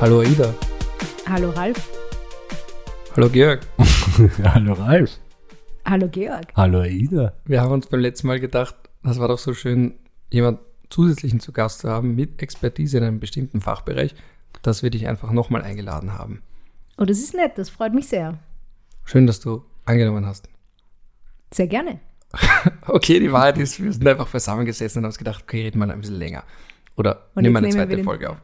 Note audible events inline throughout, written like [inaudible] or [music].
Hallo Aida. [laughs] Hallo Ralf. Hallo Georg. Hallo Ralf. Hallo Georg. Hallo Aida. Wir haben uns beim letzten Mal gedacht, das war doch so schön, jemand zusätzlichen zu Gast zu haben mit Expertise in einem bestimmten Fachbereich, dass wir dich einfach nochmal eingeladen haben. Oh, das ist nett, das freut mich sehr. Schön, dass du angenommen hast. Sehr gerne. [laughs] Okay, die Wahrheit ist, wir sind einfach zusammengesessen und haben uns gedacht, okay, reden wir ein bisschen länger. Oder Und nehmen wir eine zweite Folge auf.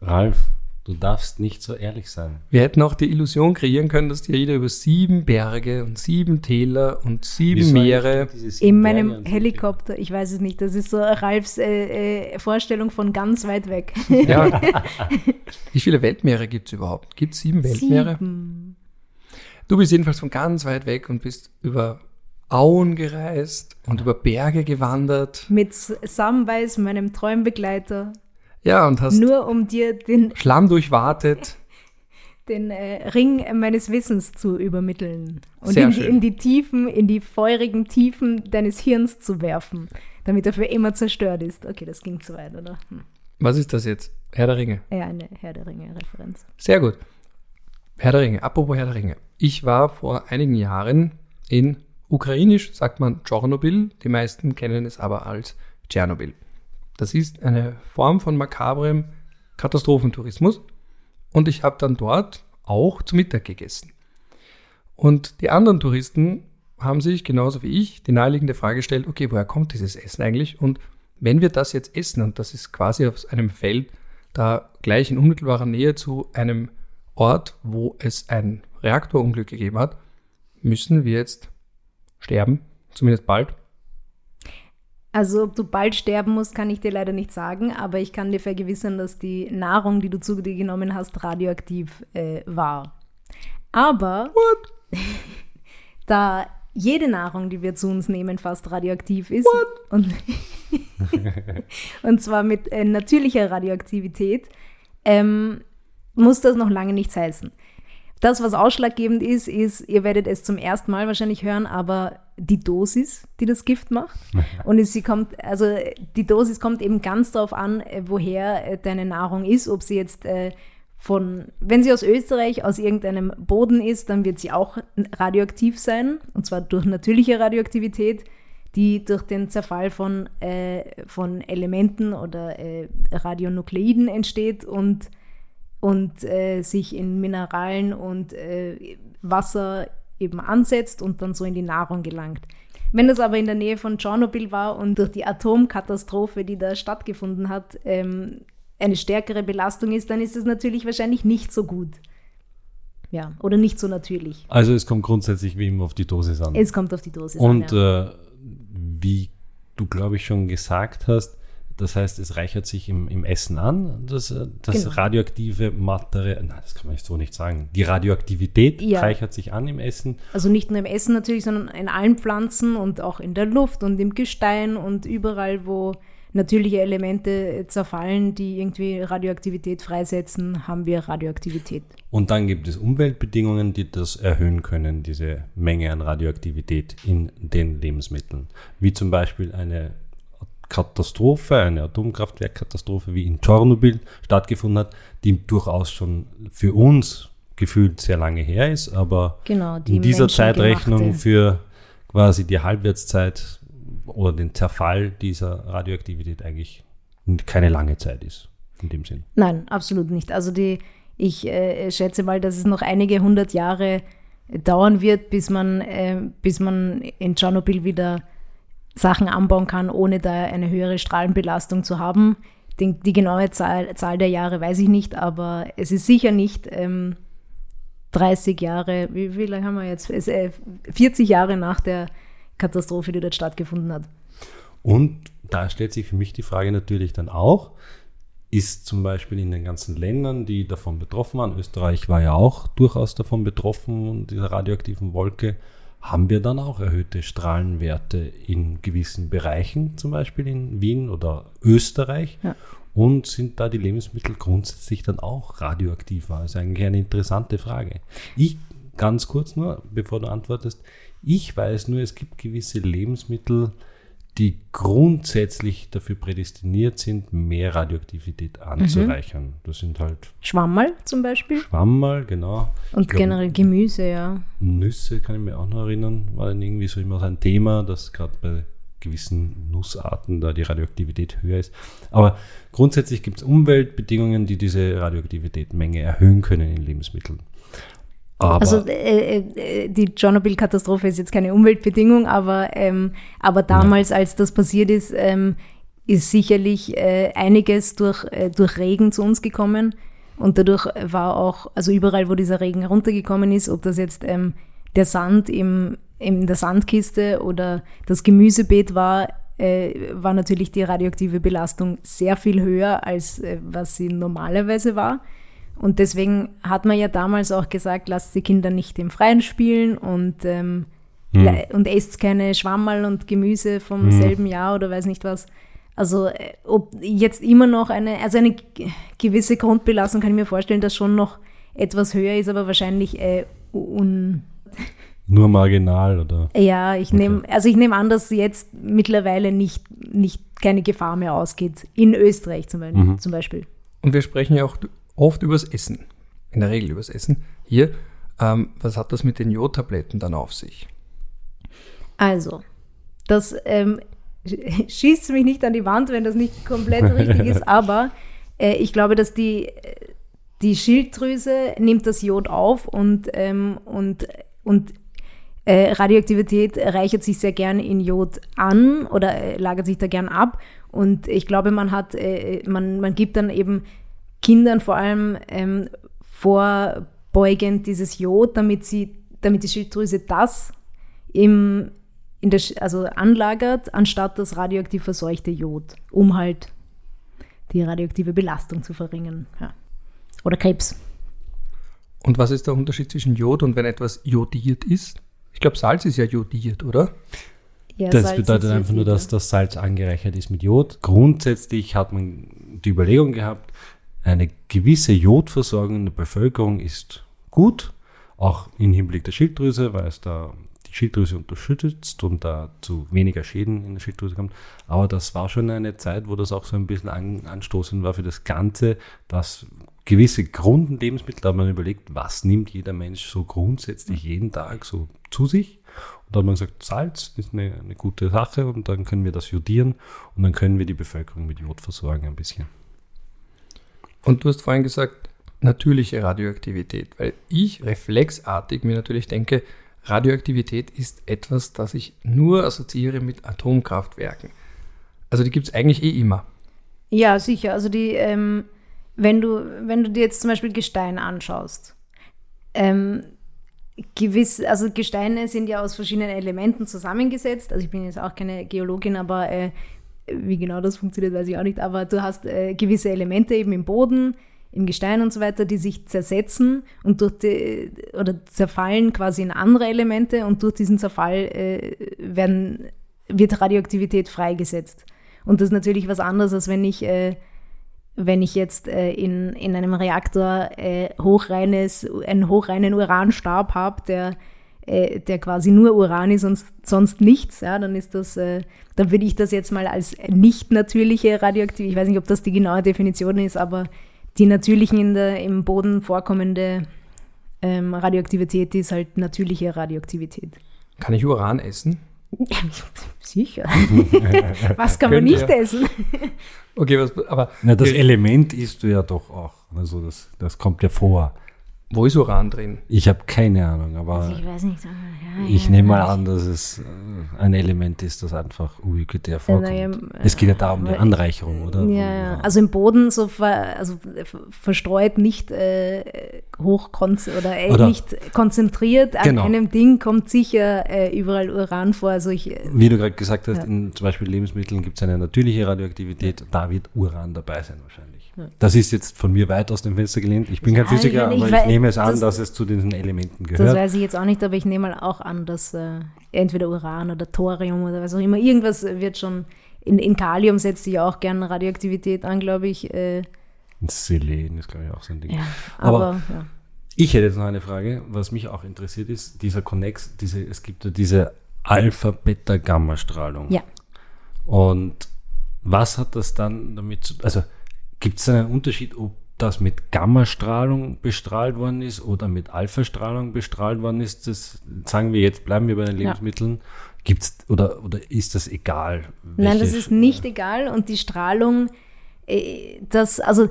Ralf, du darfst nicht so ehrlich sein. Wir hätten auch die Illusion kreieren können, dass die Aida über sieben Berge und sieben Täler und sieben Wieso Meere In meinem Helikopter, ich weiß es nicht, das ist so Ralfs äh, äh, Vorstellung von ganz weit weg. Ja. [laughs] Wie viele Weltmeere gibt es überhaupt? Gibt es sieben Weltmeere? Sieben. Du bist jedenfalls von ganz weit weg und bist über Auen gereist und über Berge gewandert. Mit Samwise, meinem Träumbegleiter, Ja, und hast nur um dir den, Schlamm durchwartet. [laughs] den äh, Ring meines Wissens zu übermitteln. Und in die, in die Tiefen, in die feurigen Tiefen deines Hirns zu werfen, damit er für immer zerstört ist. Okay, das ging zu weit, oder? Hm. Was ist das jetzt? Herr der Ringe. Ja, eine Herr der Ringe-Referenz. Sehr gut. Herr der Ringe. Apropos Herr der Ringe. Ich war vor einigen Jahren in Ukrainisch, sagt man Tschernobyl. Die meisten kennen es aber als Tschernobyl. Das ist eine Form von makabrem Katastrophentourismus. Und ich habe dann dort auch zu Mittag gegessen. Und die anderen Touristen haben sich genauso wie ich die naheliegende Frage gestellt, okay, woher kommt dieses Essen eigentlich? Und wenn wir das jetzt essen, und das ist quasi auf einem Feld, da gleich in unmittelbarer Nähe zu einem Ort, wo es ein Reaktorunglück gegeben hat, müssen wir jetzt sterben, zumindest bald. Also, ob du bald sterben musst, kann ich dir leider nicht sagen, aber ich kann dir vergewissern, dass die Nahrung, die du zu dir genommen hast, radioaktiv äh, war. Aber [laughs] da jede Nahrung, die wir zu uns nehmen, fast radioaktiv ist und, [laughs] und zwar mit äh, natürlicher Radioaktivität, ähm, muss das noch lange nichts heißen. Das, was ausschlaggebend ist, ist, ihr werdet es zum ersten Mal wahrscheinlich hören, aber die Dosis, die das Gift macht. Und sie kommt, also die Dosis kommt eben ganz darauf an, äh, woher äh, deine Nahrung ist, ob sie jetzt äh, von, wenn sie aus Österreich, aus irgendeinem Boden ist, dann wird sie auch radioaktiv sein, und zwar durch natürliche Radioaktivität, die durch den Zerfall von, äh, von Elementen oder äh, Radionukleiden entsteht. Und und äh, sich in Mineralen und äh, Wasser eben ansetzt und dann so in die Nahrung gelangt. Wenn das aber in der Nähe von Tschernobyl war und durch die Atomkatastrophe, die da stattgefunden hat, ähm, eine stärkere Belastung ist, dann ist es natürlich wahrscheinlich nicht so gut. Ja, oder nicht so natürlich. Also es kommt grundsätzlich wie immer auf die Dosis an. Es kommt auf die Dosis Und an. Ja. äh, wie du, glaube ich, schon gesagt hast, das heißt, es reichert sich im, im Essen an, das, das Genau. radioaktive Material, nein, das kann man so nicht sagen. Die Radioaktivität Ja. reichert sich an im Essen. Also nicht nur im Essen natürlich, sondern in allen Pflanzen und auch in der Luft und im Gestein und überall, wo natürliche Elemente zerfallen, die irgendwie Radioaktivität freisetzen, haben wir Radioaktivität. Und dann gibt es Umweltbedingungen, die das erhöhen können, diese Menge an Radioaktivität in den Lebensmitteln. Wie zum Beispiel eine Katastrophe, eine Atomkraftwerkkatastrophe, wie in Tschernobyl stattgefunden hat, die durchaus schon für uns gefühlt sehr lange her ist, aber Genau, die in dieser Zeitrechnung für quasi die Halbwertszeit oder den Zerfall dieser Radioaktivität eigentlich keine lange Zeit ist. In dem Sinn. Nein, absolut nicht. Also die, ich äh, schätze mal, dass es noch einige hundert Jahre dauern wird, bis man, äh, bis man in Tschernobyl wieder Sachen anbauen kann, ohne da eine höhere Strahlenbelastung zu haben. Den, die genaue Zahl, Zahl der Jahre weiß ich nicht, aber es ist sicher nicht ähm, 30 Jahre, wie, wie lange haben wir jetzt? Es, äh, 40 Jahre nach der Katastrophe, die dort stattgefunden hat. Und da stellt sich für mich die Frage natürlich dann auch, ist zum Beispiel in den ganzen Ländern, die davon betroffen waren, Österreich war ja auch durchaus davon betroffen, dieser radioaktiven Wolke, haben wir dann auch erhöhte Strahlenwerte in gewissen Bereichen, zum Beispiel in Wien oder Österreich? Ja. Und sind da die Lebensmittel grundsätzlich dann auch radioaktiver? Das ist eigentlich eine interessante Frage. Ich, ganz kurz nur, bevor du antwortest, ich weiß nur, es gibt gewisse Lebensmittel, die grundsätzlich dafür prädestiniert sind, mehr Radioaktivität anzureichern. Das sind halt Schwammerl zum Beispiel. Schwammerl, genau. Und glaub, generell Gemüse, ja. Nüsse kann ich mir auch noch erinnern, war dann irgendwie so immer so ein Thema, dass gerade bei gewissen Nussarten da die Radioaktivität höher ist. Aber grundsätzlich gibt es Umweltbedingungen, die diese Radioaktivitätsmenge erhöhen können in Lebensmitteln. Aber Also äh, äh, die Tschernobyl-Katastrophe ist jetzt keine Umweltbedingung, aber, ähm, aber damals, als das passiert ist, ähm, ist sicherlich äh, einiges durch, äh, durch Regen zu uns gekommen. Und dadurch war auch, also überall, wo dieser Regen runtergekommen ist, ob das jetzt ähm, der Sand im, in der Sandkiste oder das Gemüsebeet war, äh, war natürlich die radioaktive Belastung sehr viel höher, als äh, was sie normalerweise war. Und deswegen hat man ja damals auch gesagt, lasst die Kinder nicht im Freien spielen und, ähm, le- und esst keine Schwammerl und Gemüse vom selben Jahr oder weiß nicht was. Also äh, ob jetzt immer noch eine, also eine gewisse Grundbelastung kann ich mir vorstellen, dass schon noch etwas höher ist, aber wahrscheinlich äh, un, nur marginal oder ja, ich nehme, also ich nehme an, dass jetzt mittlerweile nicht, nicht keine Gefahr mehr ausgeht. In Österreich zum Beispiel. Zum Beispiel. Und wir sprechen ja auch oft übers Essen. In der Regel übers Essen. Hier, ähm, was hat das mit den Jodtabletten dann auf sich? Also, das ähm, sch- [laughs] schießt mich nicht an die Wand, wenn das nicht komplett [laughs] richtig ist, aber äh, ich glaube, dass die, die Schilddrüse nimmt das Jod auf und, ähm, und, und äh, Radioaktivität reichert sich sehr gern in Jod an oder äh, lagert sich da gern ab. Und ich glaube, man hat, äh, man, man gibt dann eben Kindern vor allem ähm, vorbeugend dieses Jod, damit sie, damit die Schilddrüse das im, in der, also anlagert, anstatt das radioaktiv verseuchte Jod, um halt die radioaktive Belastung zu verringern. Ja. Oder Krebs. Und was ist der Unterschied zwischen Jod und wenn etwas jodiert ist? Ich glaube, Salz ist ja jodiert, oder? Ja, Das Salz bedeutet einfach nur, dass das Salz angereichert ist mit Jod. Grundsätzlich hat man die Überlegung gehabt, eine gewisse Jodversorgung in der Bevölkerung ist gut, auch im Hinblick der Schilddrüse, weil es da die Schilddrüse unterstützt und da zu weniger Schäden in der Schilddrüse kommt. Aber das war schon eine Zeit, wo das auch so ein bisschen an, anstoßend war für das Ganze, dass gewisse Grundlebensmittel, da hat man überlegt, was nimmt jeder Mensch so grundsätzlich jeden Tag so zu sich. Und da hat man gesagt, Salz ist eine, eine gute Sache und dann können wir das jodieren und dann können wir die Bevölkerung mit Jod versorgen ein bisschen. Und du hast vorhin gesagt, natürliche Radioaktivität, weil ich reflexartig mir natürlich denke, Radioaktivität ist etwas, das ich nur assoziiere mit Atomkraftwerken. Also die gibt es eigentlich eh immer. Ja, sicher. Also die, ähm, wenn du, wenn du dir jetzt zum Beispiel Gestein anschaust, ähm, gewiss, also Gesteine sind ja aus verschiedenen Elementen zusammengesetzt. Also ich bin jetzt auch keine Geologin, aber äh, wie genau das funktioniert, weiß ich auch nicht. Aber du hast äh, gewisse Elemente eben im Boden, im Gestein und so weiter, die sich zersetzen und durch die, oder zerfallen quasi in andere Elemente und durch diesen Zerfall äh, werden, wird Radioaktivität freigesetzt. Und das ist natürlich was anderes, als wenn ich, äh, wenn ich jetzt äh, in, in einem Reaktor äh, hochreines, einen hochreinen Uranstab habe, der, äh, der quasi nur Uran ist und sonst nichts, ja, dann ist das, äh, dann würde ich das jetzt mal als nicht natürliche Radioaktivität, ich weiß nicht, ob das die genaue Definition ist, aber die natürlichen in der, im Boden vorkommende ähm, Radioaktivität ist halt natürliche Radioaktivität. Kann ich Uran essen? [laughs] Sicher. [laughs] Was kann man Könnt nicht essen? Okay, was, aber Na, das Element isst du ja doch auch. Also das, das kommt ja vor. Wo ist Uran drin? Ich habe keine Ahnung, aber Ich weiß nicht. Ja, ich ja. nehme mal an, dass es äh, ein Element ist, das einfach ubiquitär vorkommt. naja, es geht ja da um die Anreicherung, oder? Ja, ja. also im Boden so ver, also ver- verstreut, nicht äh, hoch oder, äh, Oder- nicht konzentriert an Genau. einem Ding, kommt sicher äh, überall Uran vor. Also ich, äh, Wie du gerade gesagt hast, Ja. in zum Beispiel Lebensmitteln gibt es eine natürliche Radioaktivität, da wird Uran dabei sein wahrscheinlich. Das ist jetzt von mir weit aus dem Fenster gelehnt. Ich bin kein Ja, Physiker, ich- ich aber ich weiß- nehme es an, das- dass es zu diesen Elementen das gehört. weiß ich jetzt auch nicht, aber ich nehme mal auch an, dass äh, entweder Uran oder Thorium oder was auch immer, irgendwas wird schon, in, in Kalium setzt sich auch gerne Radioaktivität an, glaube ich. Äh, Selen ist, glaube ich, auch so ein Ding. ja, Aber- aber, ja. Ich hätte jetzt noch eine Frage, was mich auch interessiert ist, dieser Connex, diese, es gibt ja diese Alpha-Beta-Gamma-Strahlung. Ja. Und was hat das dann damit zu Also gibt es einen Unterschied, ob das mit Gammastrahlung bestrahlt worden ist oder mit Alpha-Strahlung bestrahlt worden ist? Das sagen wir jetzt, bleiben wir bei den Ja. Lebensmitteln. Gibt's oder, oder ist das egal? Nein, das ist nicht egal und die Strahlung, äh, das, also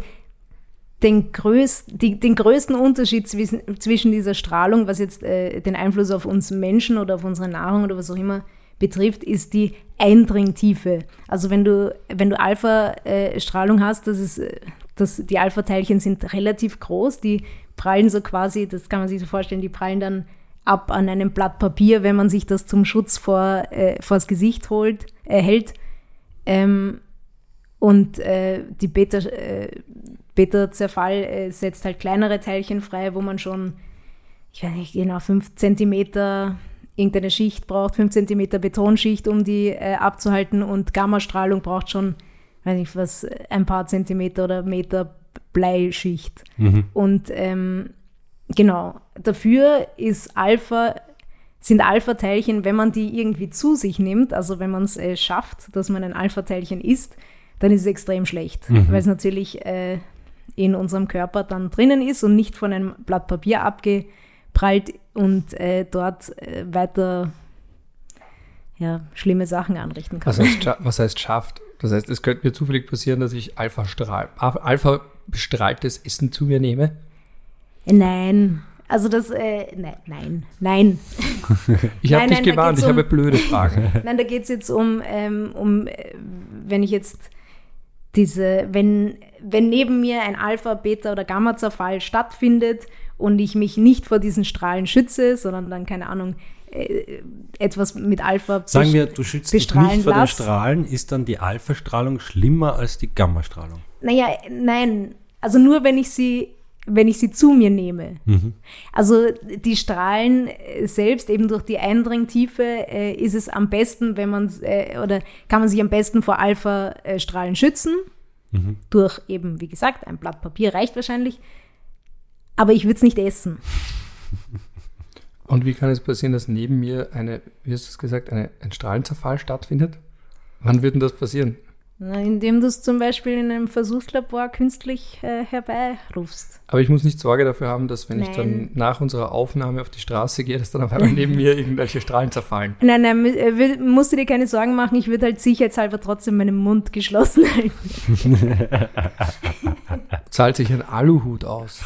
den, größt, die, den größten Unterschied zwischen, zwischen dieser Strahlung, was jetzt äh, den Einfluss auf uns Menschen oder auf unsere Nahrung oder was auch immer betrifft, ist die Eindringtiefe. Also wenn du, wenn du Alpha-Strahlung hast, das ist, das, die Alpha-Teilchen sind relativ groß, die prallen so quasi, das kann man sich so vorstellen, die prallen dann ab an einem Blatt Papier, wenn man sich das zum Schutz vor, äh, vors Gesicht holt, äh, hält. Ähm, und äh, die Beta, äh, Beta-Zerfall äh, setzt halt kleinere Teilchen frei, wo man schon, ich weiß nicht genau, 5 Zentimeter irgendeine Schicht braucht, 5 Zentimeter Betonschicht, um die äh, abzuhalten und Gammastrahlung braucht schon, weiß nicht was, ein paar Zentimeter oder Meter Bleischicht. Mhm. Und ähm, genau, dafür ist Alpha, sind Alpha-Teilchen, wenn man die irgendwie zu sich nimmt, also wenn man es äh, schafft, dass man ein Alpha-Teilchen isst, dann ist es extrem schlecht, Mhm. weil es natürlich äh, in unserem Körper dann drinnen ist und nicht von einem Blatt Papier abgeprallt und äh, dort äh, weiter ja, schlimme Sachen anrichten kann. Was heißt, was heißt schafft? Das heißt, es könnte mir zufällig passieren, dass ich Alpha-Strahl, Alpha bestrahltes Essen zu mir nehme. Nein, also das, äh, ne, nein, nein. [laughs] Ich habe Nein, dich nein, gewarnt, ich um- habe blöde Fragen. [laughs] Nein, da geht es jetzt um, ähm, um äh, wenn ich jetzt diese, wenn, wenn neben mir ein Alpha, Beta oder Gamma-Zerfall stattfindet und ich mich nicht vor diesen Strahlen schütze, sondern dann, keine Ahnung, äh, etwas mit Alpha Sagen wir, du schützt dich nicht vor den. Strahlen, ist dann die Alpha-Strahlung schlimmer als die Gamma-Strahlung? Naja, nein, also nur wenn ich sie, wenn ich sie zu mir nehme. Also die Strahlen äh, selbst, eben durch die Eindringtiefe, äh, ist es am besten, wenn man äh, oder kann man sich am besten vor Alpha-Strahlen schützen. Durch eben, wie gesagt, ein Blatt Papier reicht wahrscheinlich. Aber ich würde es nicht essen. Und wie kann es passieren, dass neben mir eine, wie hast du es gesagt, eine, ein Strahlenzerfall stattfindet? Wann wird denn das passieren? Na, Indem du es zum Beispiel in einem Versuchslabor künstlich äh, herbeirufst. Aber ich muss nicht Sorge dafür haben, dass wenn ich dann Nein. nach unserer Aufnahme auf die Straße gehe, dass dann auf einmal neben mir irgendwelche Strahlen zerfallen. Nein, nein, äh, musst du dir keine Sorgen machen. Ich würde halt sicherheitshalber trotzdem meinen Mund geschlossen halten. [laughs] Zahlt sich ein Aluhut aus.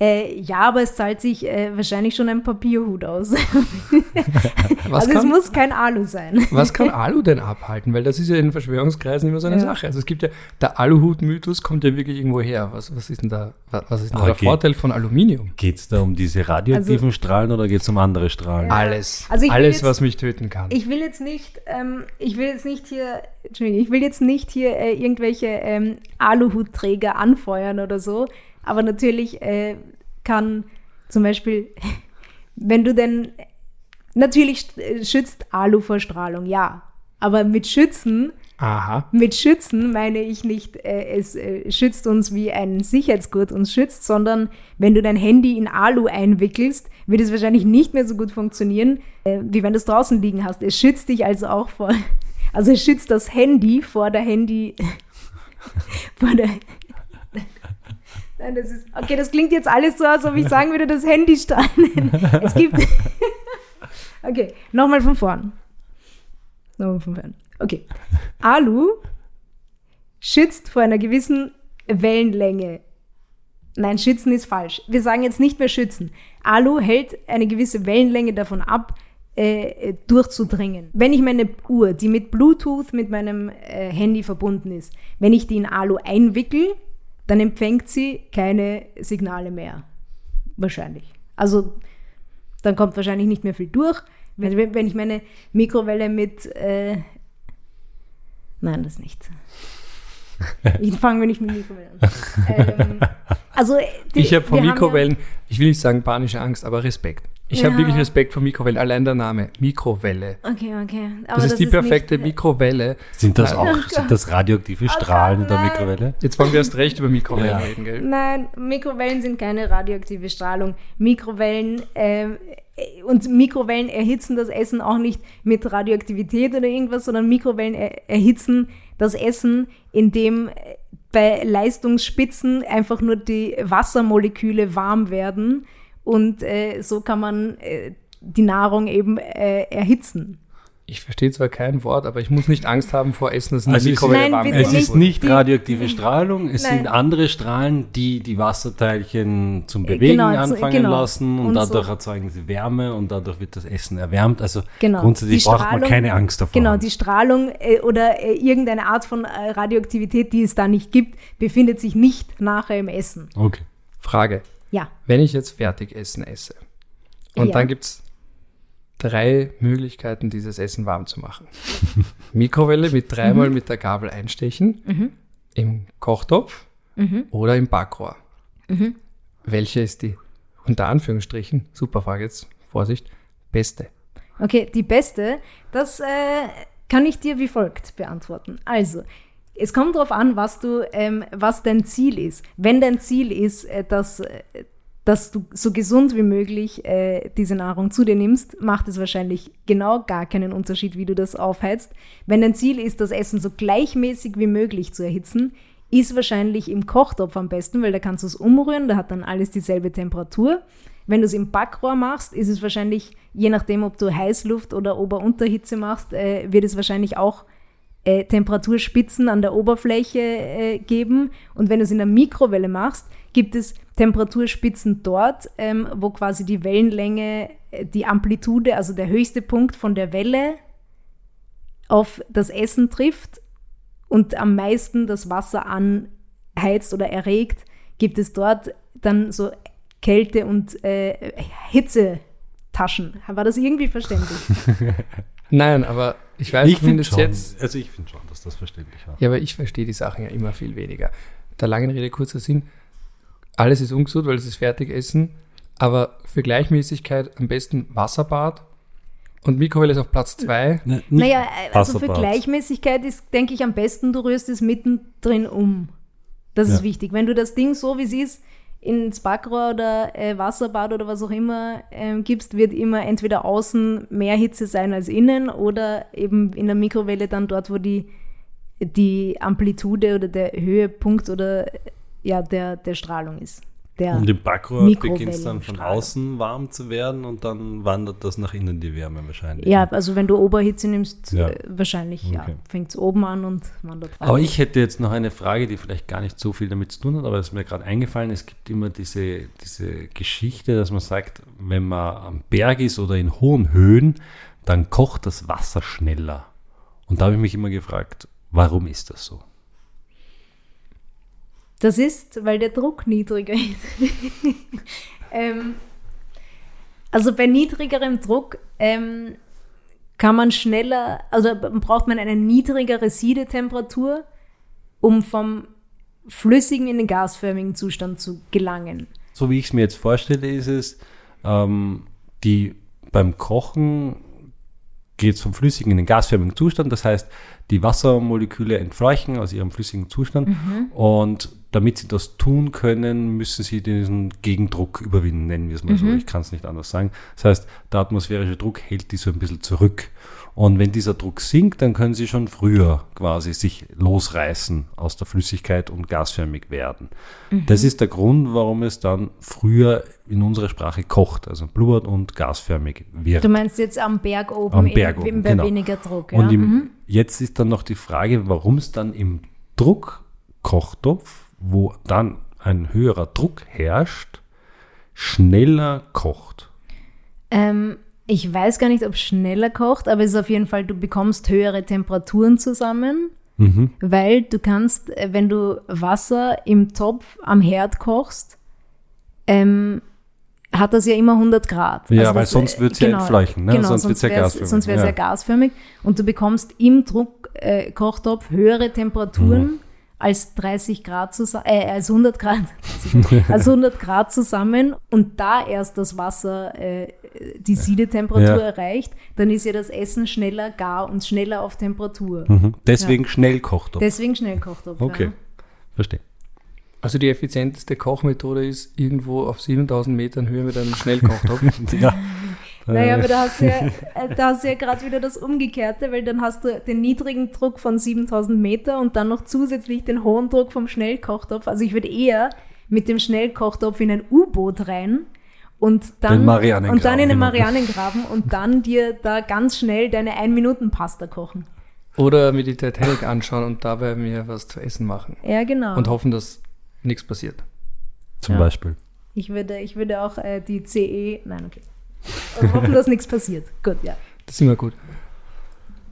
Äh, ja, aber es zahlt sich äh, wahrscheinlich schon ein Papierhut aus. [laughs] Was, also es kann, muss kein Alu sein. was kann [laughs] Alu denn abhalten? Weil das ist ja in Verschwörungskreisen immer so eine Ja. Sache. Also es gibt ja, der Aluhut-Mythos kommt ja wirklich irgendwo her. Was, was ist denn da, wa- was ist denn der. Vorteil von Aluminium? Geht es da um diese radioaktiven Strahlen oder geht es um andere Strahlen? Alles. Also alles, jetzt- was mich töten kann. Ich will jetzt nicht, ähm, ich will jetzt nicht hier, Entschuldigung, ich will jetzt nicht hier äh, irgendwelche ähm, Aluhutträger anfeuern oder so, aber natürlich äh, kann zum Beispiel, [laughs] wenn du denn, natürlich äh, schützt Alu vor Strahlung, ja, aber mit Schützen Aha. Mit schützen meine ich nicht, äh, es äh, schützt uns wie ein Sicherheitsgurt uns schützt, sondern wenn du dein Handy in Alu einwickelst, wird es wahrscheinlich nicht mehr so gut funktionieren, äh, wie wenn du es draußen liegen hast. Es schützt dich also auch vor, [laughs] also es schützt das Handy vor der Handy, [laughs] vor der, Nein, das ist, okay, das klingt jetzt alles so, als ob ich sagen würde, das Handy strahlen. [laughs] Es gibt, [laughs] okay, nochmal von vorn. Nochmal von vorn. Okay. Alu schützt vor einer gewissen Wellenlänge. Nein, schützen ist falsch. Wir sagen jetzt nicht mehr schützen. Alu hält eine gewisse Wellenlänge davon ab, äh, durchzudringen. Wenn ich meine Uhr, die mit Bluetooth mit meinem äh, Handy verbunden ist, wenn ich die in Alu einwickel, dann empfängt sie keine Signale mehr. Wahrscheinlich. Also dann kommt wahrscheinlich nicht mehr viel durch. Wenn, wenn ich meine Mikrowelle mit äh, Nein, das nicht. [laughs] Ich fange nicht mit Mikrowellen an. [laughs] ähm, also, die, ich habe vor Mikrowellen, ich will nicht sagen panische Angst, aber Respekt. Ich habe Ja. wirklich Respekt vor Mikrowellen. Allein der Name, Mikrowelle. Okay, okay. Aber Das, ist die perfekte nicht, Mikrowelle. Sind das auch Oh sind das radioaktive Strahlen in der. Mikrowelle? Jetzt wollen wir erst recht über Mikrowellen Ja. reden, gell? Nein, Mikrowellen sind keine radioaktive Strahlung. Mikrowellen ähm, äh, und Mikrowellen erhitzen das Essen auch nicht mit Radioaktivität oder irgendwas, sondern Mikrowellen er, erhitzen das Essen, indem äh, bei Leistungsspitzen einfach nur die Wassermoleküle warm werden und äh, so kann man äh, die Nahrung eben äh, erhitzen. Ich verstehe zwar kein Wort, aber ich muss nicht Angst haben vor Essen, Also es- Mikrowelle Nein, warm bitte Es ist nicht radioaktive Strahlung, es Nein. sind andere Strahlen, die die Wasserteilchen zum Bewegen Genau, anfangen genau. lassen und, Und dadurch so. erzeugen sie Wärme und dadurch wird das Essen erwärmt. Also Genau. grundsätzlich Die braucht man keine Angst davor. Genau, haben. die Strahlung äh, oder äh, irgendeine Art von äh, Radioaktivität, die es da nicht gibt, befindet sich nicht nachher im Essen. okay. Frage. Ja. Wenn ich jetzt Fertigessen esse und Ja. dann gibt es drei Möglichkeiten, dieses Essen warm zu machen. [laughs] Mikrowelle mit dreimal mit der Gabel einstechen, im Kochtopf oder im Backrohr. Welche ist die, unter Anführungsstrichen, super Frage jetzt, Vorsicht, beste? Okay, die beste, das äh, kann ich dir wie folgt beantworten. Also, es kommt darauf an, was du, ähm, was dein Ziel ist. Wenn dein Ziel ist, äh, dass, äh, dass du so gesund wie möglich äh, diese Nahrung zu dir nimmst, macht es wahrscheinlich genau gar keinen Unterschied, wie du das aufheizt. Wenn dein Ziel ist, das Essen so gleichmäßig wie möglich zu erhitzen, ist wahrscheinlich im Kochtopf am besten, weil da kannst du es umrühren, da hat dann alles dieselbe Temperatur. Wenn du es im Backrohr machst, ist es wahrscheinlich, je nachdem, ob du Heißluft oder Ober-Unterhitze machst, äh, wird es wahrscheinlich auch äh, Temperaturspitzen an der Oberfläche äh, geben. Und wenn du es in der Mikrowelle machst, gibt es Temperaturspitzen dort, ähm, wo quasi die Wellenlänge, äh, die Amplitude, also der höchste Punkt von der Welle auf das Essen trifft und am meisten das Wasser anheizt oder erregt, gibt es dort dann so Kälte- und äh, Hitzetaschen. War das irgendwie verständlich? [laughs] Nein, aber ich weiß Ich finde zumindest schon, jetzt, also ich finde schon, dass das verständlich war. ja, aber ich verstehe die Sachen ja immer viel weniger. Der langen Rede, kurzer Sinn, alles ist ungesund, weil es ist Fertigessen, aber für Gleichmäßigkeit am besten Wasserbad und Mikrowelle ist auf Platz zwei. Ne, naja, also für Wasserbad. Gleichmäßigkeit ist, denke ich, am besten, du rührst es mittendrin um. Das ist Ja. wichtig. Wenn du das Ding so, wie es ist, ins Backrohr oder äh, Wasserbad oder was auch immer ähm, gibst, wird immer entweder außen mehr Hitze sein als innen oder eben in der Mikrowelle dann dort, wo die, die Amplitude oder der Höhepunkt oder ja, der, der Strahlung ist. Der, Und im Backrohr beginnt es dann von außen warm zu werden und dann wandert das nach innen die Wärme wahrscheinlich. ja, also wenn du Oberhitze nimmst, Ja. äh, wahrscheinlich, ja, Okay. fängt es oben an und wandert rein. Aber ich hätte jetzt noch eine Frage, die vielleicht gar nicht so viel damit zu tun hat, aber es ist mir gerade eingefallen. Es gibt immer diese, diese Geschichte, dass man sagt, wenn man am Berg ist oder in hohen Höhen, dann kocht das Wasser schneller. Und da habe ich mich immer gefragt, warum ist das so? Das ist, weil der Druck niedriger ist. [laughs] ähm, also bei niedrigerem Druck ähm, kann man schneller, also braucht man eine niedrigere Siedetemperatur, um vom flüssigen in den gasförmigen Zustand zu gelangen. So wie ich es mir jetzt vorstelle, ist es, ähm, die beim Kochen geht es vom flüssigen in den gasförmigen Zustand. Das heißt, die Wassermoleküle entfleuchen aus ihrem flüssigen Zustand und damit sie das tun können, müssen sie diesen Gegendruck überwinden, nennen wir es mal so. Ich kann es nicht anders sagen. Das heißt, der atmosphärische Druck hält die so ein bisschen zurück. Und wenn dieser Druck sinkt, dann können sie schon früher quasi sich losreißen aus der Flüssigkeit und gasförmig werden. Das ist der Grund, warum es dann früher in unserer Sprache kocht, also blubbert und gasförmig wird. Du meinst jetzt am Berg oben, Am Berg in, oben, bei genau. weniger Druck. Und ja? im, mhm. jetzt ist dann noch die Frage, warum es dann im Druckkochtopf, wo dann ein höherer Druck herrscht, schneller kocht. Ähm, ich weiß gar nicht, ob schneller kocht, aber es ist auf jeden Fall, du bekommst höhere Temperaturen zusammen, Mhm. weil du kannst, äh, wenn du Wasser im Topf am Herd kochst, ähm, hat das ja immer 100 Grad. Ja, Also weil das, sonst äh, wird's ja entfleuchen, ne? Genau, Sonst sonst, wird's ja wär's- gasförmig, Sonst wäre es ja. ja. gasförmig und du bekommst im Druckkochtopf äh, höhere Temperaturen Mhm. Als 30 Grad zusammen, äh, als 100 Grad, [laughs] als 100 Grad zusammen und da erst das Wasser äh, die Siedetemperatur Ja. erreicht, dann ist ja das Essen schneller gar und schneller auf Temperatur. Mhm. Deswegen schnell Kochtopf. Deswegen Schnellkochtopf. Okay, Ja. verstehe. Also die effizienteste Kochmethode ist irgendwo auf 7000 Metern Höhe mit einem Schnellkochtopf. [laughs] Ja, Naja, aber da hast du ja, äh, [laughs] da hast du ja gerade wieder das Umgekehrte, weil dann hast du den niedrigen Druck von 7000 Meter und dann noch zusätzlich den hohen Druck vom Schnellkochtopf. Also ich würde eher mit dem Schnellkochtopf in ein U-Boot rein und dann, und dann in den immer. Marianengraben und [laughs] dann dir da ganz schnell deine 1-Minuten-Pasta kochen. Oder mir die Titanic anschauen und dabei mir was zu essen machen. Ja, genau. Und hoffen, dass nichts passiert. Zum Ja. Beispiel. Ich würde, ich würde auch äh, die CE, nein, okay. Und hoffen, dass nichts passiert. Gut, ja. Das ist immer gut.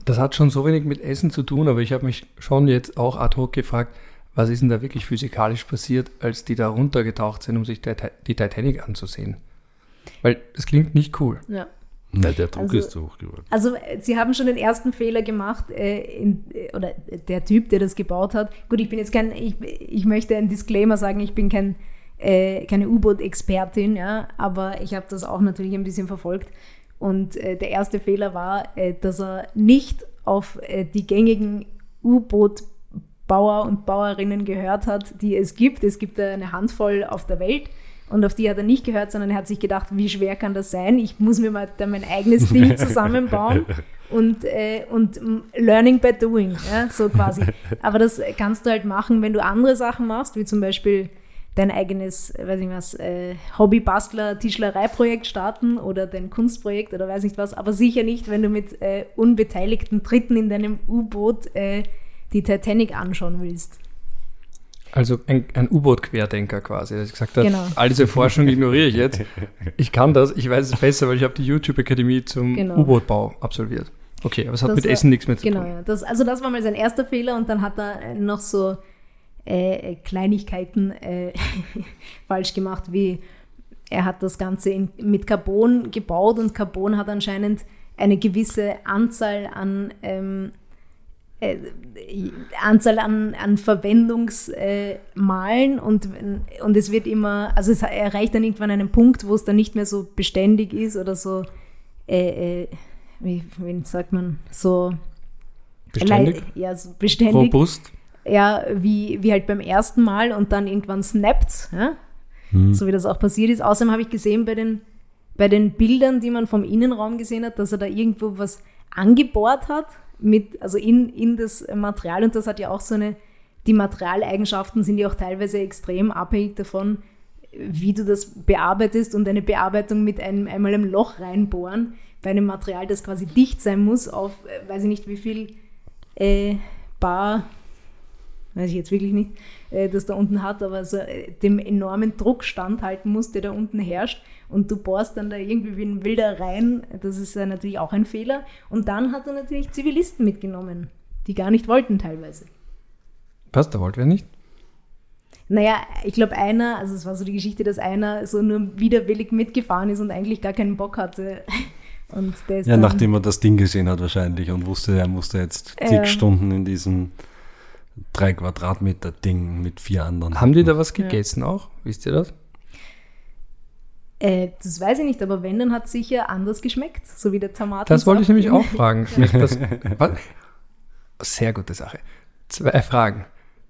Das hat schon so wenig mit Essen zu tun, aber ich habe mich schon jetzt auch ad hoc gefragt, was ist denn da wirklich physikalisch passiert, als die da runtergetaucht sind, um sich die Titanic anzusehen? Weil das klingt nicht cool. ja. Nein, der Druck Also- ist zu hoch geworden. Also sie haben schon den ersten Fehler gemacht, äh, in, oder der Typ, der das gebaut hat. Gut, ich bin jetzt kein, ich, ich möchte einen Disclaimer sagen, ich bin kein, äh, keine U-Boot-Expertin, ja, aber ich habe das auch natürlich ein bisschen verfolgt. Und äh, der erste Fehler war, äh, dass er nicht auf äh, die gängigen U-Boot-Bauer und Bauerinnen gehört hat, die es gibt. Es gibt eine Handvoll auf der Welt. Und auf die hat er nicht gehört, sondern er hat sich gedacht, wie schwer kann das sein? Ich muss mir mal mein eigenes Ding [laughs] zusammenbauen und, äh, und learning by doing, ja, so quasi. [laughs] Aber das kannst du halt machen, wenn du andere Sachen machst, wie zum Beispiel dein eigenes, äh, weiß ich was, äh, Hobby-Bastler-Tischlerei-Projekt starten oder dein Kunstprojekt oder weiß nicht was, aber sicher nicht, wenn du mit äh, unbeteiligten Dritten in deinem U-Boot äh, die Titanic anschauen willst. Also ein, ein U-Boot-Querdenker quasi, der gesagt hat, Genau. all diese Forschung ignoriere ich jetzt. Ich kann das, ich weiß es besser, weil ich habe die YouTube-Akademie zum Genau. U-Boot-Bau absolviert. Okay, aber es hat Das mit war- Essen nichts mehr zu Genau, tun. ja. Das, also das war mal sein erster Fehler und dann hat er noch so äh, Kleinigkeiten äh, [laughs] falsch gemacht, wie er hat das Ganze in, mit Carbon gebaut und Carbon hat anscheinend eine gewisse Anzahl an ähm, äh, Anzahl an, an Verwendungsmalen äh, und, und es wird immer, also es erreicht dann irgendwann einen Punkt, wo es dann nicht mehr so beständig ist oder so, äh, äh, wie, wie sagt man, so Beständig, Ja, so beständig. robust. Ja, wie, wie halt beim ersten Mal und dann irgendwann snappt, ja? so wie das auch passiert ist. Außerdem habe ich gesehen bei den, bei den Bildern, die man vom Innenraum gesehen hat, dass er da irgendwo was angebohrt hat, mit, also in, in das Material und das hat ja auch so eine, die Materialeigenschaften sind ja auch teilweise extrem abhängig davon, wie du das bearbeitest und eine Bearbeitung mit einem einmal ein Loch reinbohren bei einem Material, das quasi dicht sein muss auf, äh, weiß ich nicht wie viel äh, Bar, weiß ich jetzt wirklich nicht, äh, das da unten hat, aber so äh, dem enormen Druck standhalten muss, der da unten herrscht und du bohrst dann da irgendwie wie ein Wilder rein, das ist ja natürlich auch ein Fehler. Und dann hat er natürlich Zivilisten mitgenommen, die gar nicht wollten teilweise. Was, da wollt ihr nicht? Naja, ich glaube, einer, also es war so die Geschichte, dass einer so nur widerwillig mitgefahren ist und eigentlich gar keinen Bock hatte. [laughs] Und der ist Ja, dann, nachdem er das Ding gesehen hat wahrscheinlich und wusste, er musste jetzt zig Ja. Stunden in diesem drei Quadratmeter Ding mit vier anderen. Haben die da was gegessen auch? Wisst ihr das? Äh, das weiß ich nicht, aber wenn, dann hat es sicher anders geschmeckt, so wie der Tomaten. Das wollte ich nämlich auch [laughs] fragen. Schmeckt das, was? Sehr gute Sache. Zwei Fragen.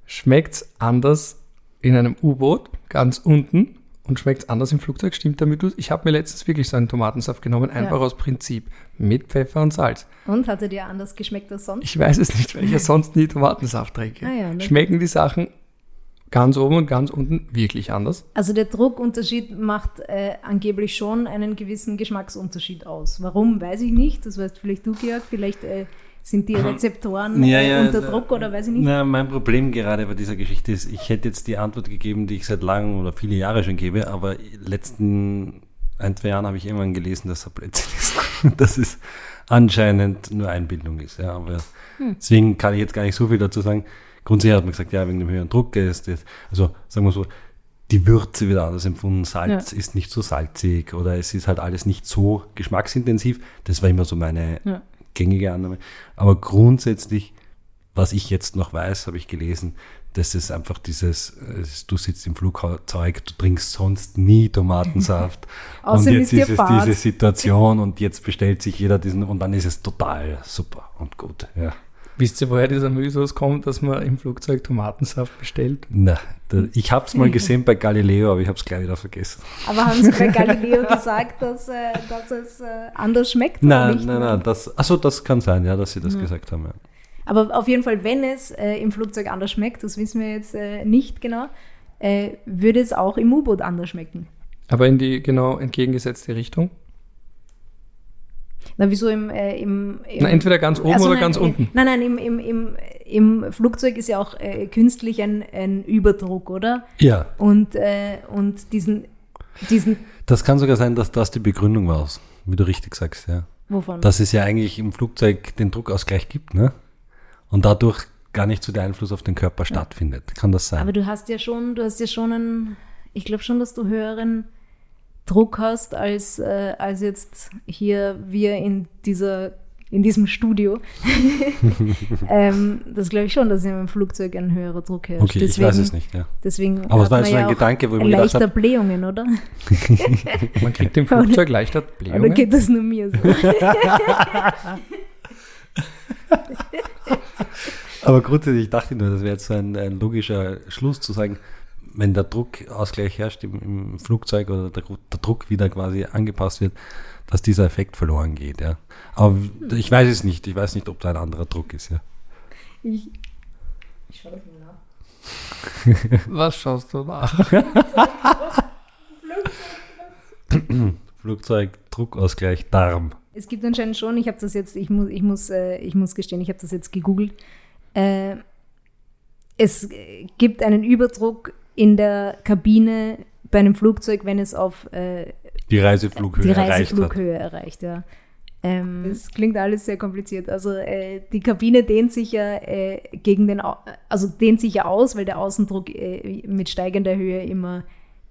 Schmeckt es anders in einem U-Boot, ganz unten, und schmeckt es anders im Flugzeug? Stimmt damit du? Ich habe mir letztens wirklich so einen Tomatensaft genommen, einfach Ja. aus Prinzip, mit Pfeffer und Salz. Und hatte dir anders geschmeckt als sonst? Ich weiß es nicht, weil ich ja sonst nie Tomatensaft trinke. Ah ja, ne? Schmecken die Sachen ganz oben und ganz unten wirklich anders? Also der Druckunterschied macht äh, angeblich schon einen gewissen Geschmacksunterschied aus. Warum, weiß ich nicht. Das weißt vielleicht du, Georg. Vielleicht äh, sind die Rezeptoren äh, unter Druck oder weiß ich nicht. Na, mein Problem gerade bei dieser Geschichte ist, ich hätte jetzt die Antwort gegeben, die ich seit langem oder viele Jahre schon gebe, aber letzten ein, zwei Jahren habe ich irgendwann gelesen, dass er Blödsinn ist. [laughs] dass es anscheinend nur Einbildung ist. Ja, aber deswegen kann ich jetzt gar nicht so viel dazu sagen. Grundsätzlich hat man gesagt, ja, wegen dem höheren Druck ist das, also sagen wir so, die Würze wird anders empfunden, Salz ist nicht so salzig oder es ist halt alles nicht so geschmacksintensiv. Das war immer so meine Ja. Gängige Annahme. Aber grundsätzlich, was ich jetzt noch weiß, habe ich gelesen, dass es einfach dieses, du sitzt im Flugzeug, du trinkst sonst nie Tomatensaft. [laughs] und jetzt ist es diese Situation und jetzt bestellt sich jeder diesen und dann ist es total super und gut. Ja. Wisst ihr, woher dieser Mythos kommt, dass man im Flugzeug Tomatensaft bestellt? Na, da, ich habe es mal gesehen bei Galileo, aber ich habe es gleich wieder vergessen. Aber haben Sie bei Galileo gesagt, dass, äh, dass es äh, anders schmeckt? Nein, nicht? nein, nein, das, achso, das kann sein, ja, dass sie das gesagt haben. Ja. Aber auf jeden Fall, wenn es äh, im Flugzeug anders schmeckt, das wissen wir jetzt äh, nicht genau, äh, würde es auch im U-Boot anders schmecken. Aber in die genau entgegengesetzte Richtung? Na, wieso im, äh, im, im Na, entweder ganz oben Ach so, oder nein, ganz äh, unten. Nein, nein, im, im, im, im Flugzeug ist ja auch äh, künstlich ein, ein Überdruck, oder? ja, Und, äh, und diesen, diesen, das kann sogar sein, dass das die Begründung war, wie du richtig sagst, ja. wovon? Dass es ja eigentlich im Flugzeug den Druckausgleich gibt, ne? Und dadurch gar nicht so der Einfluss auf den Körper stattfindet. Kann das sein? Aber du hast ja schon, du hast ja schon einen, ich glaube schon, dass du höheren Druck hast als, äh, als jetzt hier wir in dieser in diesem Studio. [laughs] ähm, das glaube ich schon, dass im Flugzeug ein höherer Druck herrscht. okay, ich weiß es nicht, ja. Deswegen Aber es hat war man jetzt so ja ein auch Gedanke, wo ich mir gedacht leichter habe, Blähungen, oder? [laughs] Man kriegt im Flugzeug leichter Oder Blähungen. geht das nur mir so? [laughs] aber grundsätzlich ich dachte nur, das wäre jetzt so ein, ein logischer Schluss zu sagen, wenn der Druckausgleich herrscht im, im Flugzeug oder der, der Druck wieder quasi angepasst wird, dass dieser Effekt verloren geht, ja. Aber ich weiß es nicht, ich weiß nicht, ob da ein anderer Druck ist, ja. Ich, ich schau das mal nach. Was schaust du nach? [laughs] Flugzeug, Druckausgleich, Darm. Es gibt anscheinend schon, ich habe das jetzt, ich muss, ich muss, äh, ich muss gestehen, ich habe das jetzt gegoogelt. Äh, es äh, gibt einen Überdruck in der Kabine bei einem Flugzeug, wenn es auf äh, Die Reiseflughöhe die erreicht hat. Reiseflughöhe erreicht, ja. Ähm, das klingt alles sehr kompliziert. Also äh, die Kabine dehnt sich ja äh, gegen den, Au also dehnt sich ja aus, weil der Außendruck äh, mit steigender Höhe immer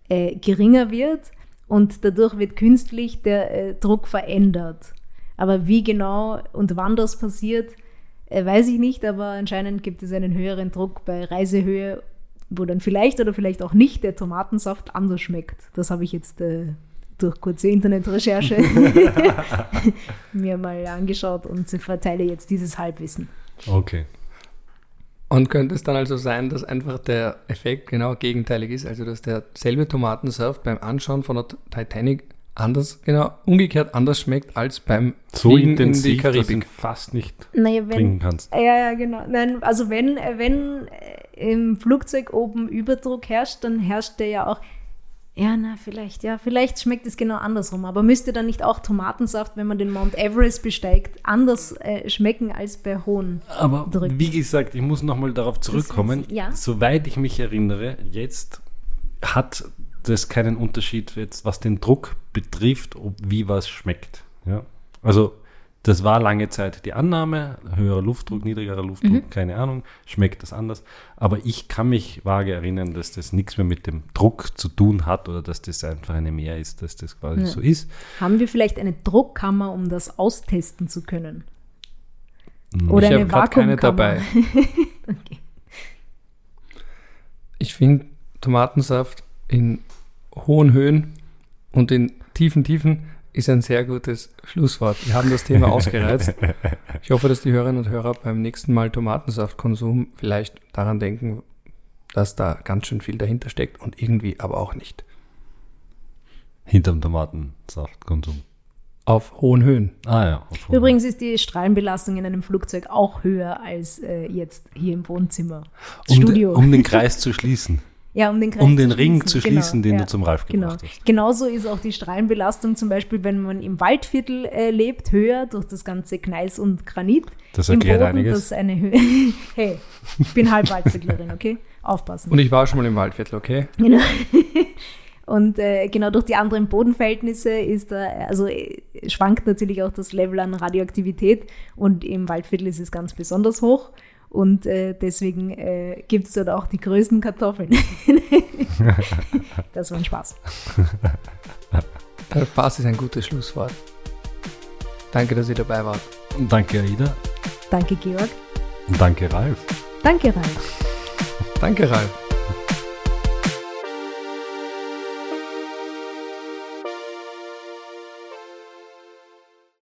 äh, geringer wird und dadurch wird künstlich der äh, Druck verändert. Aber wie genau und wann das passiert, äh, weiß ich nicht, aber anscheinend gibt es einen höheren Druck bei Reisehöhe, wo dann vielleicht oder vielleicht auch nicht der Tomatensaft anders schmeckt. Das habe ich jetzt äh, durch kurze Internetrecherche [laughs] [laughs] mir mal angeschaut und verteile jetzt dieses Halbwissen. Okay. Und könnte es dann also sein, dass einfach der Effekt genau gegenteilig ist, also dass derselbe Tomatensaft beim Anschauen von der Titanic anders, genau, umgekehrt anders schmeckt als beim So Fliegen intensiv, in die dass Karibik. du fast nicht Naja, trinken wenn. kannst. Ja, ja, genau. Nein, also wenn, wenn äh, im Flugzeug oben Überdruck herrscht, dann herrscht der ja auch. Ja, na, vielleicht, ja, vielleicht schmeckt es genau andersrum. Aber müsste dann nicht auch Tomatensaft, wenn man den Mount Everest besteigt, anders äh, schmecken als bei hohen? Aber drücken. wie gesagt, ich muss nochmal darauf zurückkommen. heißt, ja. Soweit ich mich erinnere, jetzt hat das keinen Unterschied, jetzt, was den Druck betrifft, ob wie was schmeckt. Ja? Also das war lange Zeit die Annahme, höherer Luftdruck, niedrigerer Luftdruck, Mhm. keine Ahnung, schmeckt das anders. Aber ich kann mich vage erinnern, dass das nichts mehr mit dem Druck zu tun hat oder dass das einfach eine Mehr ist, dass das quasi Ja. so ist. Haben wir vielleicht eine Druckkammer, um das austesten zu können? Oder ich eine habe gerade keine Vakuumkammer? dabei. [laughs] Okay. Ich finde Tomatensaft in hohen Höhen und in tiefen Tiefen ist ein sehr gutes Schlusswort. Wir haben das Thema [laughs] ausgereizt. Ich hoffe, dass die Hörerinnen und Hörer beim nächsten Mal Tomatensaftkonsum vielleicht daran denken, dass da ganz schön viel dahinter steckt und irgendwie aber auch nicht. Hinterm Tomatensaftkonsum. Auf hohen Höhen. Ah ja. auf- Übrigens ist die Strahlenbelastung in einem Flugzeug auch höher als äh, jetzt hier im Wohnzimmer. um, Studio. um den Kreis zu schließen. [laughs] ja, um den Kreis um den zu Ring schließen. zu Genau, schließen, den ja. du zum Ralf Genau. gebracht hast. Genauso ist auch die Strahlenbelastung zum Beispiel, wenn man im Waldviertel äh, lebt, höher durch das ganze Gneis und Granit. Das Im erklärt Boden, einiges. das eine Höhe. [laughs] hey, ich bin halb Waldviertlerin, okay? Aufpassen. Und ich war schon mal im Waldviertel, okay? Genau. [laughs] Und äh, genau durch die anderen Bodenverhältnisse ist da, also äh, schwankt natürlich auch das Level an Radioaktivität und im Waldviertel ist es ganz besonders hoch und äh, deswegen äh, gibt es dort auch die größten Kartoffeln. [laughs] das war ein Spaß. Der Spaß ist ein gutes Schlusswort. Danke, dass ihr dabei wart. Danke, Aida. Danke, Georg. Danke, Ralf. Danke, Ralf. Danke, Ralf.